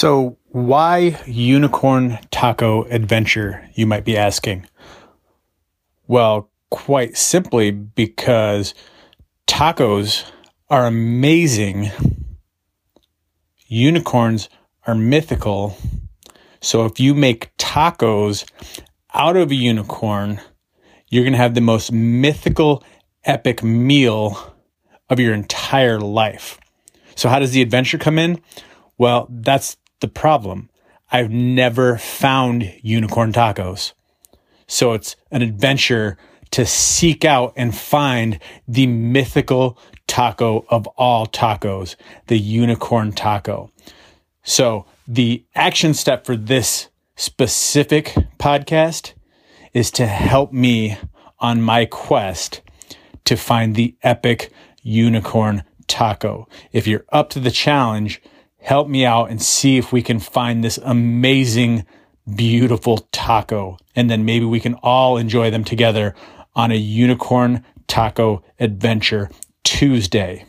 So, why unicorn taco adventure, you might be asking? Well, quite simply because tacos are amazing, unicorns are mythical. So, if you make tacos out of a unicorn, you're going to have the most mythical, epic meal of your entire life. So, how does the adventure come in? Well, that's the problem. I've never found unicorn tacos. So it's an adventure to seek out and find the mythical taco of all tacos, the unicorn taco. So the action step for this specific podcast is to help me on my quest to find the epic unicorn taco. If you're up to the challenge, help me out and see if we can find this amazing, beautiful taco. And then maybe we can all enjoy them together on a unicorn taco adventure Tuesday.